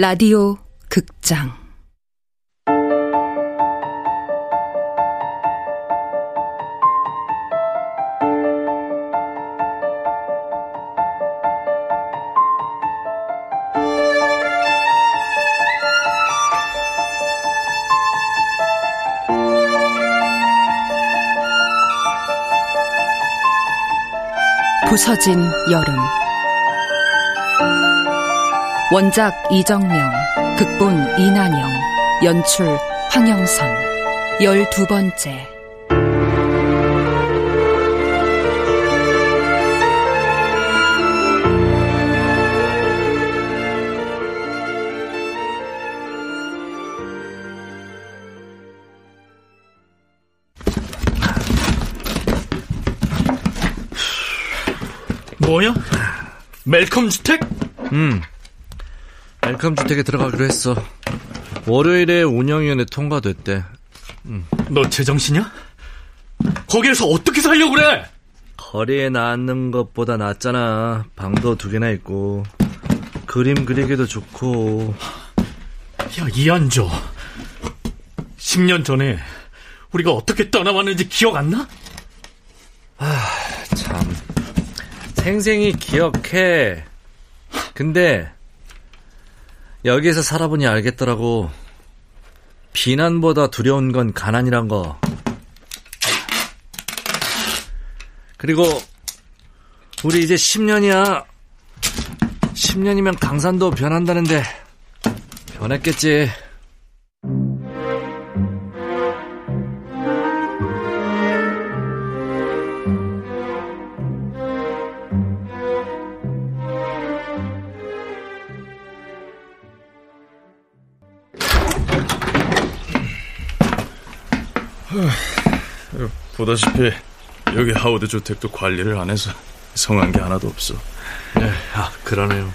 라디오 극장. 부서진 여름 원작 이정명, 극본 이난영, 연출 황영선, 열두 번째. 뭐야? 웰컴 주택? 음. 웰컴 주택에 들어가기로 했어. 월요일에 운영위원회 통과됐대. 응. 너 제정신이야? 거기에서 어떻게 살려고 그래? 거리에 나앉는 것보다 낫잖아. 방도 두 개나 있고 그림 그리기도 좋고. 야 이한조, 10년 전에 우리가 어떻게 떠나왔는지 기억 안 나? 아 참. 생생히 기억해. 근데 여기에서 살아보니 알겠더라고. 비난보다 두려운 건 가난이란 거. 그리고 우리 이제 10년이야. 10년이면 강산도 변한다는데 변했겠지. 보다시피 여기 하우드 주택도 관리를 안 해서 성한 게 하나도 없어. 네, 아, 그러네요.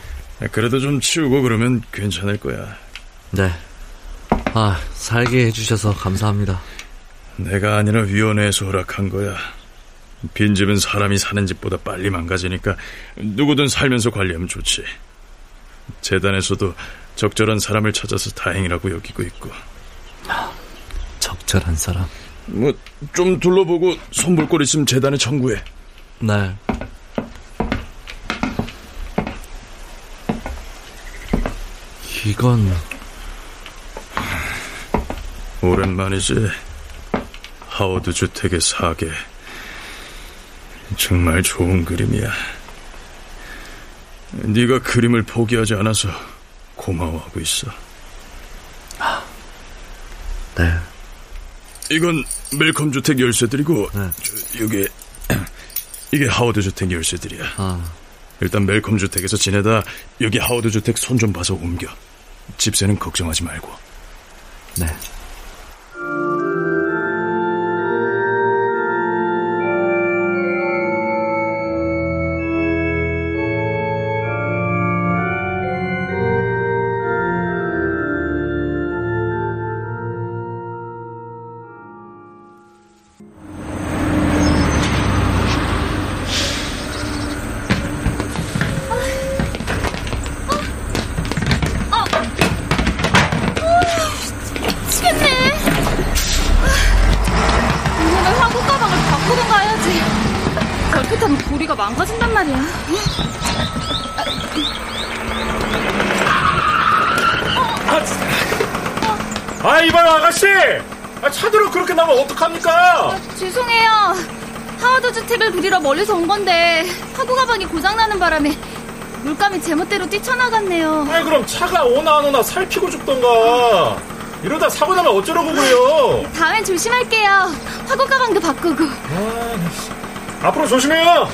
그래도 좀 치우고 그러면 괜찮을 거야. 네. 아, 살게 해주셔서 감사합니다. 내가 아니라 위원회에서 허락한 거야. 빈집은 사람이 사는 집보다 빨리 망가지니까 누구든 살면서 관리하면 좋지. 재단에서도 적절한 사람을 찾아서 다행이라고 여기고 있고. 적절한 사람? 뭐 좀 둘러보고 손볼 거 있으면 재단에 청구해. 네. 이건 오랜만이지. 하워드 주택의 사계. 정말 좋은 그림이야. 네가 그림을 포기하지 않아서 고마워하고 있어. 네. 이건 멜컴 주택 열쇠들이고 네. 여기 이게 하워드 주택 열쇠들이야. 아. 일단 멜컴 주택에서 지내다 여기 하워드 주택 손 좀 봐서 옮겨. 집세는 걱정하지 말고. 네. 나면 어떡합니까? 아, 죄송해요. 하워드 주택을 그리러 멀리서 온 건데, 화구 가방이 고장나는 바람에 물감이 제멋대로 뛰쳐나갔네요. 아 그럼 차가 오나 안 오나 살피고 죽던가. 이러다 사고 나면 어쩌려고 그래요? 다음엔 조심할게요. 화구 가방도 바꾸고. 아, 앞으로 조심해요.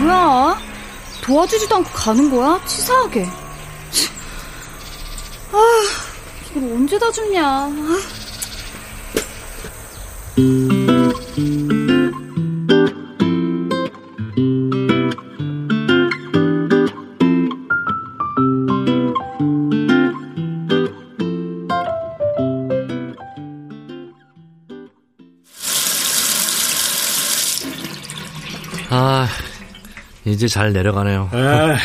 뭐야? 도와주지도 않고 가는 거야? 치사하게. 아, 이걸 언제 다 주냐. 아. 아, 이제 잘 내려가네요. 아,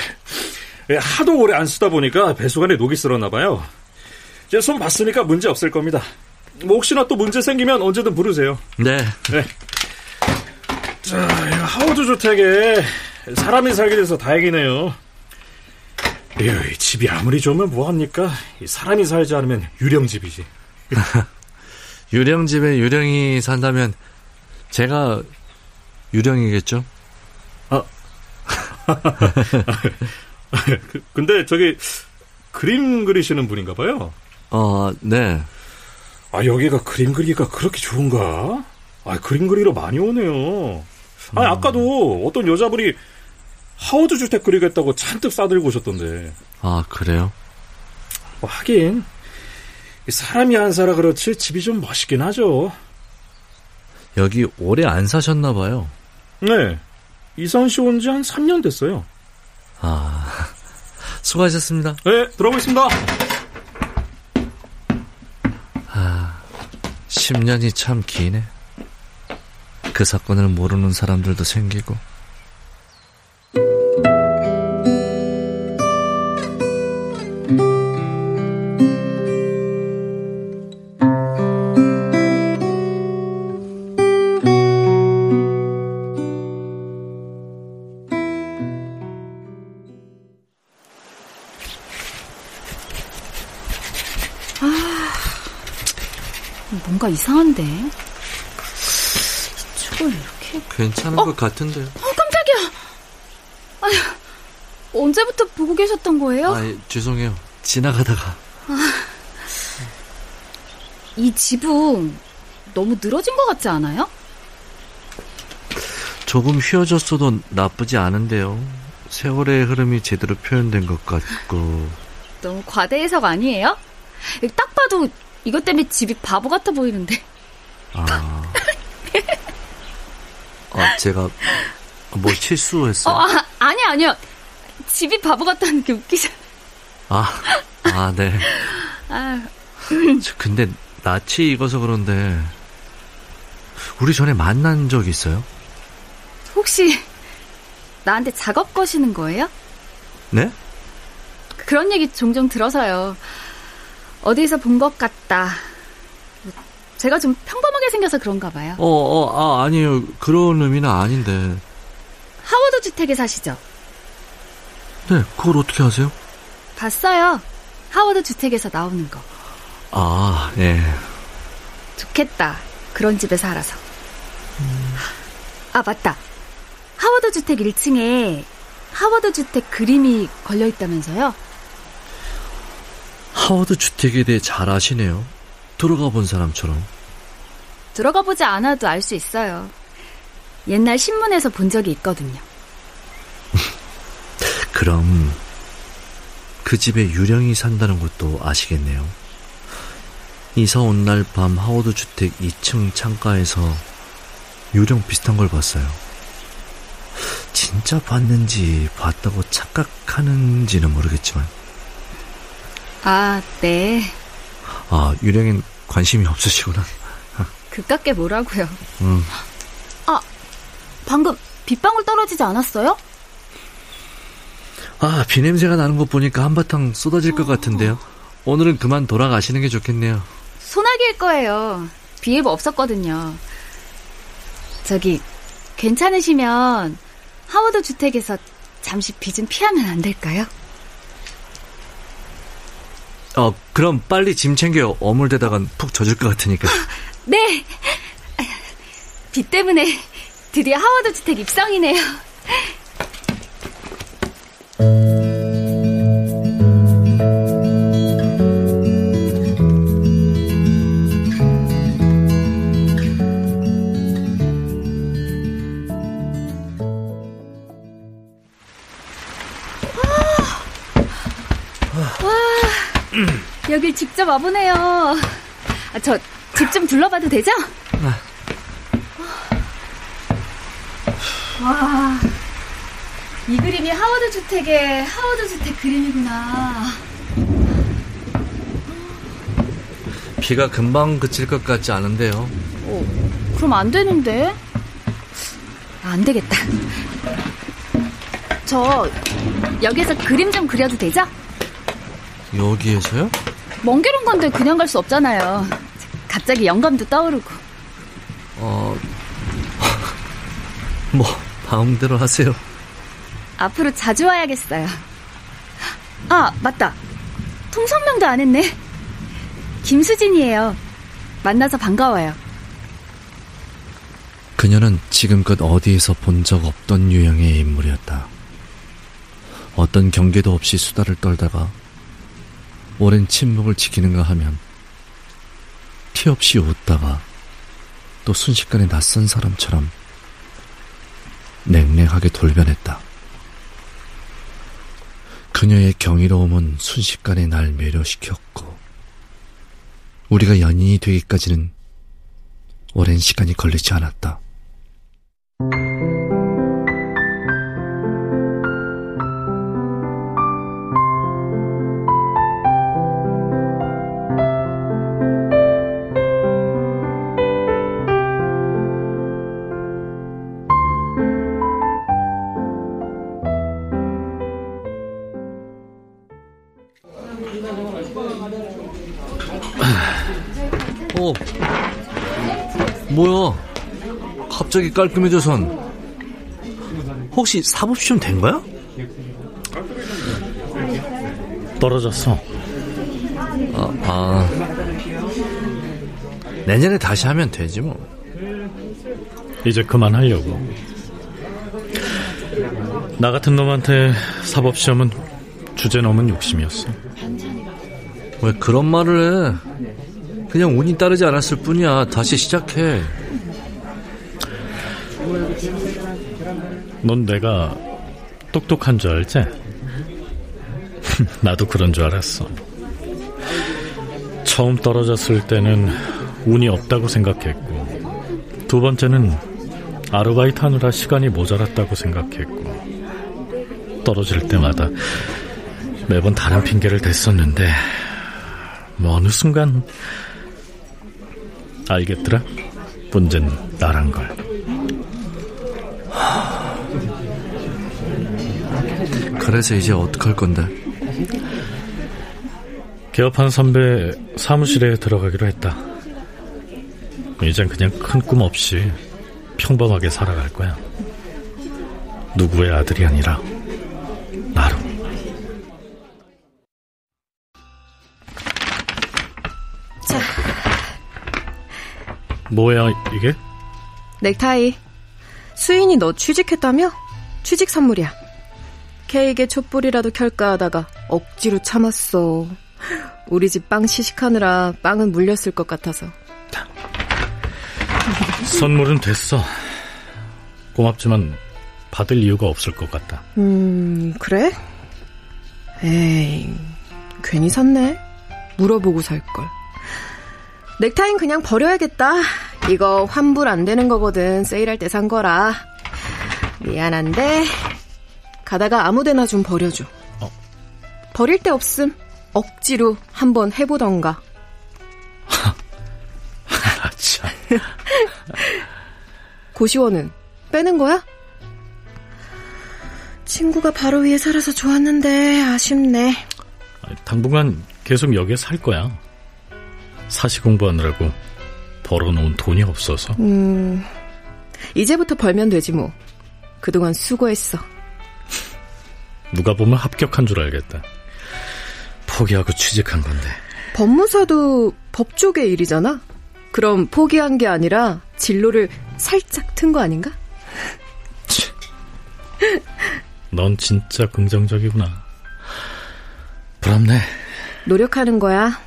에, 하도 오래 안 쓰다 보니까 배수관에 녹이 쓸었나 봐요. 이제 손 봤으니까 문제 없을 겁니다. 뭐 혹시나 또 문제 생기면 언제든 부르세요. 네. 네. 자, 하워드 주택에 사람이 살게 돼서 다행이네요. 에휴, 집이 아무리 좋으면 뭐합니까? 사람이 살지 않으면 유령집이지. 유령집에 유령이 산다면 제가 유령이겠죠? 아. 근데 저기 그림 그리시는 분인가 봐요. 어, 네. 아, 여기가 그림 그리기가 그렇게 좋은가? 아, 그림 그리러 많이 오네요. 아, 음. 아까도 어떤 여자분이 하워드 주택 그리겠다고 잔뜩 싸들고 오셨던데. 아, 그래요? 뭐 하긴 사람이 안 살아 그렇지 집이 좀 멋있긴 하죠. 여기 오래 안 사셨나 봐요. 네. 이선 씨온 지 한 3년 됐어요. 아, 수고하셨습니다. 네, 들어보겠습니다. 10년이 참 기네. 그 사건을 모르는 사람들도 생기고. 이상한데. 이쪽을 이렇게. 괜찮은 어? 것 같은데요. 어, 깜짝이야! 아휴, 언제부터 보고 계셨던 거예요? 아, 죄송해요. 지나가다가. 아, 이 지붕 너무 늘어진 것 같지 않아요? 조금 휘어졌어도 나쁘지 않은데요. 세월의 흐름이 제대로 표현된 것 같고. 너무 과대 해석 아니에요? 딱 봐도 이것 때문에 집이 바보 같아 보이는데. 아. 아, 제가 뭐 실수했어요? 어, 아, 아니, 아니요. 집이 바보 같다는 게 웃기잖아. 아, 아, 네. 아. 저 근데 낯이 익어서 그런데 우리 전에 만난 적 있어요? 혹시 나한테 작업 거시는 거예요? 네? 그런 얘기 종종 들어서요. 어디서 본 것 같다. 제가 좀 평범하게 생겨서 그런가 봐요. 어, 어, 아, 아니에요. 그런 의미는 아닌데. 하워드 주택에 사시죠? 네, 그걸 어떻게 아세요? 봤어요. 하워드 주택에서 나오는 거. 아, 예. 좋겠다. 그런 집에 살아서. 음. 아, 맞다. 하워드 주택 1층에 하워드 주택 그림이 걸려 있다면서요? 하워드 주택에 대해 잘 아시네요. 들어가 본 사람처럼. 들어가 보지 않아도 알 수 있어요. 옛날 신문에서 본 적이 있거든요. 그럼 그 집에 유령이 산다는 것도 아시겠네요. 이사 온 날 밤 하워드 주택 2층 창가에서 유령 비슷한 걸 봤어요. 진짜 봤는지 봤다고 착각하는지는 모르겠지만 아, 네. 아, 유령엔 관심이 없으시구나. 그깟게 뭐라고요? 음. 아, 방금 빗방울 떨어지지 않았어요? 아, 비 냄새가 나는 것 보니까 한바탕 쏟아질 것 같은데요. 오늘은 그만 돌아가시는 게 좋겠네요. 소나기일 거예요. 비 예보 없었거든요. 저기, 괜찮으시면 하워드 주택에서 잠시 비 좀 피하면 안 될까요? 어, 그럼 빨리 짐 챙겨요. 어물대다간 푹 젖을 것 같으니까. 네. 비 때문에 드디어 하워드 주택 입성이네요. 직접 와보네요. 아, 저 집 좀 둘러봐도 되죠? 와, 이 그림이 하워드 주택의 하워드 주택 그림이구나. 비가 금방 그칠 것 같지 않은데요. 어, 그럼 안 되는데? 안 되겠다. 저 여기에서 그림 좀 그려도 되죠? 여기에서요? 먼길온 건데 그냥 갈 수 없잖아요. 갑자기 영감도 떠오르고. 어, 뭐 마음대로 하세요. 앞으로 자주 와야겠어요. 아, 맞다. 통성명도 안 했네. 김수진이에요. 만나서 반가워요. 그녀는 지금껏 어디에서 본 적 없던 유형의 인물이었다. 어떤 경계도 없이 수다를 떨다가 오랜 침묵을 지키는가 하면 티 없이 웃다가 또 순식간에 낯선 사람처럼 냉랭하게 돌변했다. 그녀의 경이로움은 순식간에 날 매료시켰고, 우리가 연인이 되기까지는 오랜 시간이 걸리지 않았다. 갑자기 깔끔해져선. 혹시 사법시험 된 거야? 떨어졌어. 아, 아. 내년에 다시 하면 되지 뭐. 이제 그만하려고. 나 같은 놈한테 사법시험은 주제 넘은 욕심이었어. 왜 그런 말을 해? 그냥 운이 따르지 않았을 뿐이야. 다시 시작해. 넌 내가 똑똑한 줄 알지? 나도 그런 줄 알았어. 처음 떨어졌을 때는 운이 없다고 생각했고, 두 번째는 아르바이트 하느라 시간이 모자랐다고 생각했고, 떨어질 때마다 매번 다른 핑계를 댔었는데, 뭐 어느 순간 알겠더라? 문제는 나란 걸. 그래서 이제 어떡할 건데? 개업한 선배 사무실에 들어가기로 했다. 이젠 그냥 큰 꿈 없이 평범하게 살아갈 거야. 누구의 아들이 아니라 나로. 자. 뭐야 이게? 넥타이. 수인이 너 취직했다며? 취직 선물이야. 케이크에 촛불이라도 켤까 하다가 억지로 참았어. 우리 집 빵 시식하느라 빵은 물렸을 것 같아서. 선물은 됐어. 고맙지만 받을 이유가 없을 것 같다. 음, 그래? 에이, 괜히 샀네. 물어보고 살걸. 넥타이는 그냥 버려야겠다. 이거 환불 안 되는 거거든. 세일할 때 산 거라. 미안한데, 가다가 아무데나 좀 버려줘. 어? 버릴 데 없음. 억지로 한번 해보던가. 아, 참. 고시원은 빼는 거야? 친구가 바로 위에 살아서 좋았는데 아쉽네. 당분간 계속 여기에 살 거야. 사시 공부하느라고 벌어놓은 돈이 없어서. 음, 이제부터 벌면 되지 뭐. 그동안 수고했어. 누가 보면 합격한 줄 알겠다. 포기하고 취직한 건데. 법무사도 법 쪽의 일이잖아. 그럼 포기한 게 아니라 진로를 살짝 튼 거 아닌가? 넌 진짜 긍정적이구나. 부럽네. 노력하는 거야.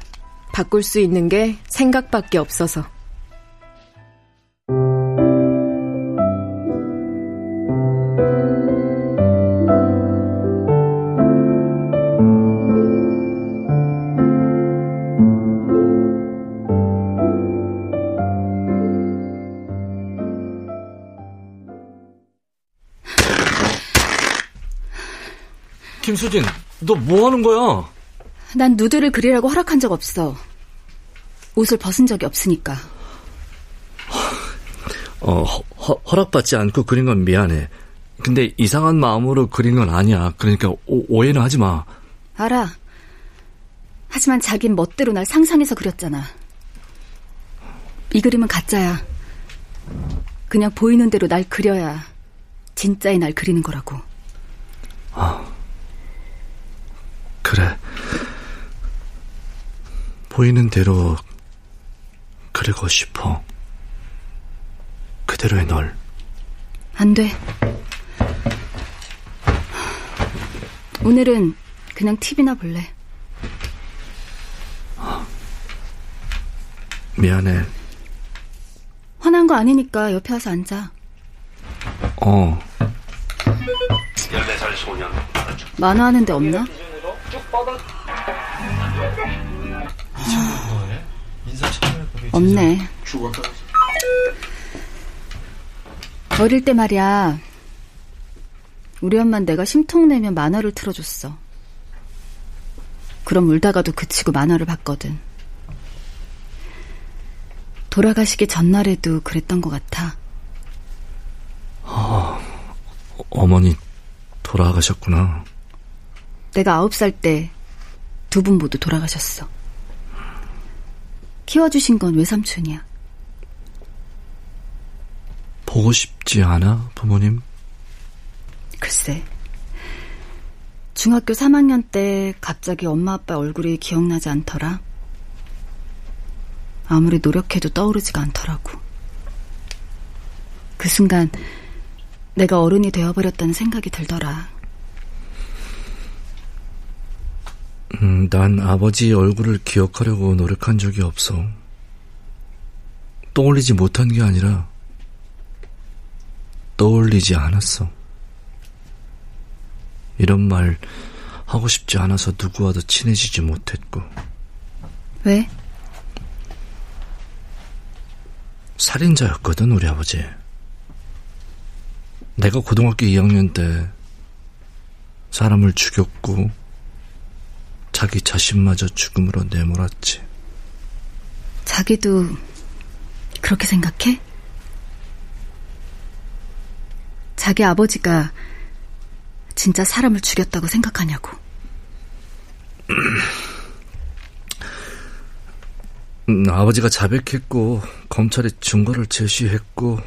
바꿀 수 있는 게 생각밖에 없어서. 김수진, 너 뭐 하는 거야? 난 누드를 그리라고 허락한 적 없어. 옷을 벗은 적이 없으니까. 어, 허, 허락받지 않고 그린 건 미안해. 근데 이상한 마음으로 그린 건 아니야. 그러니까 오, 오해는 하지 마. 알아. 하지만 자긴 멋대로 날 상상해서 그렸잖아. 이 그림은 가짜야. 그냥 보이는 대로 날 그려야 진짜의 날 그리는 거라고. 아, 그래. 보이는 대로 그리고 싶어. 그대로의 널. 안 돼. 오늘은 그냥 TV나 볼래. 미안해. 화난 거 아니니까 옆에 와서 앉아. 어. 14살 소년. 만화 하는데 없나? 없네. 어릴 때 말이야. 우리 엄만 내가 심통 내면 만화를 틀어줬어. 그럼 울다가도 그치고 만화를 봤거든. 돌아가시기 전날에도 그랬던 것 같아. 아, 어머니 돌아가셨구나. 내가 아홉 살 때 두 분 모두 돌아가셨어. 키워주신 건 외삼촌이야. 보고 싶지 않아, 부모님? 글쎄. 중학교 3학년 때 갑자기 엄마 아빠 얼굴이 기억나지 않더라. 아무리 노력해도 떠오르지가 않더라고. 그 순간 내가 어른이 되어버렸다는 생각이 들더라. 음, 난 아버지 얼굴을 기억하려고 노력한 적이 없어. 떠올리지 못한 게 아니라 떠올리지 않았어. 이런 말 하고 싶지 않아서 누구와도 친해지지 못했고. 왜? 살인자였거든, 우리 아버지. 내가 고등학교 2학년 때 사람을 죽였고 자기 자신마저 죽음으로 내몰았지. 자기도 그렇게 생각해? 자기 아버지가 진짜 사람을 죽였다고 생각하냐고. 음, 아버지가 자백했고 검찰이 증거를 제시했고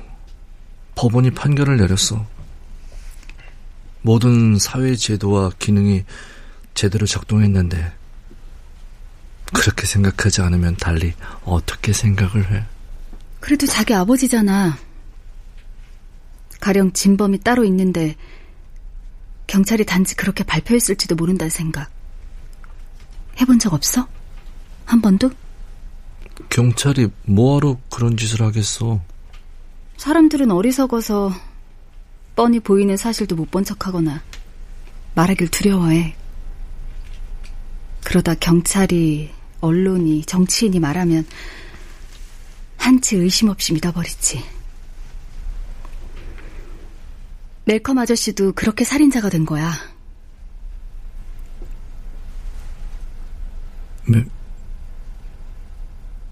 법원이 판결을 내렸어. 모든 사회 제도와 기능이 제대로 작동했는데 그렇게 생각하지 않으면 달리 어떻게 생각을 해? 그래도 자기 아버지잖아. 가령 진범이 따로 있는데 경찰이 단지 그렇게 발표했을지도 모른다는 생각. 해본 적 없어? 한 번도? 경찰이 뭐하러 그런 짓을 하겠어? 사람들은 어리석어서 뻔히 보이는 사실도 못 본 척하거나 말하길 두려워해. 그러다 경찰이, 언론이, 정치인이 말하면 한치 의심 없이 믿어버리지. 멜컴 아저씨도 그렇게 살인자가 된 거야. 멜,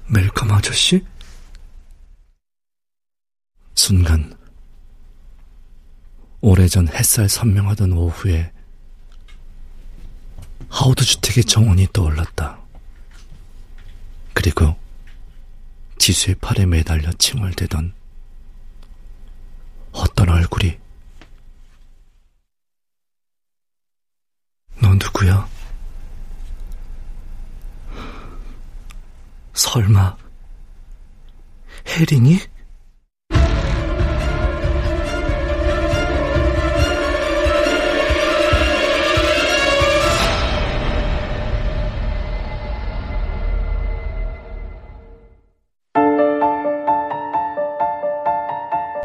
멜컴 아저씨? 순간 오래전 햇살 선명하던 오후에 하우드 주택의 정원이 떠올랐다. 그리고 지수의 팔에 매달려 칭얼대던 어떤 얼굴이 너 누구야? 설마 혜린이?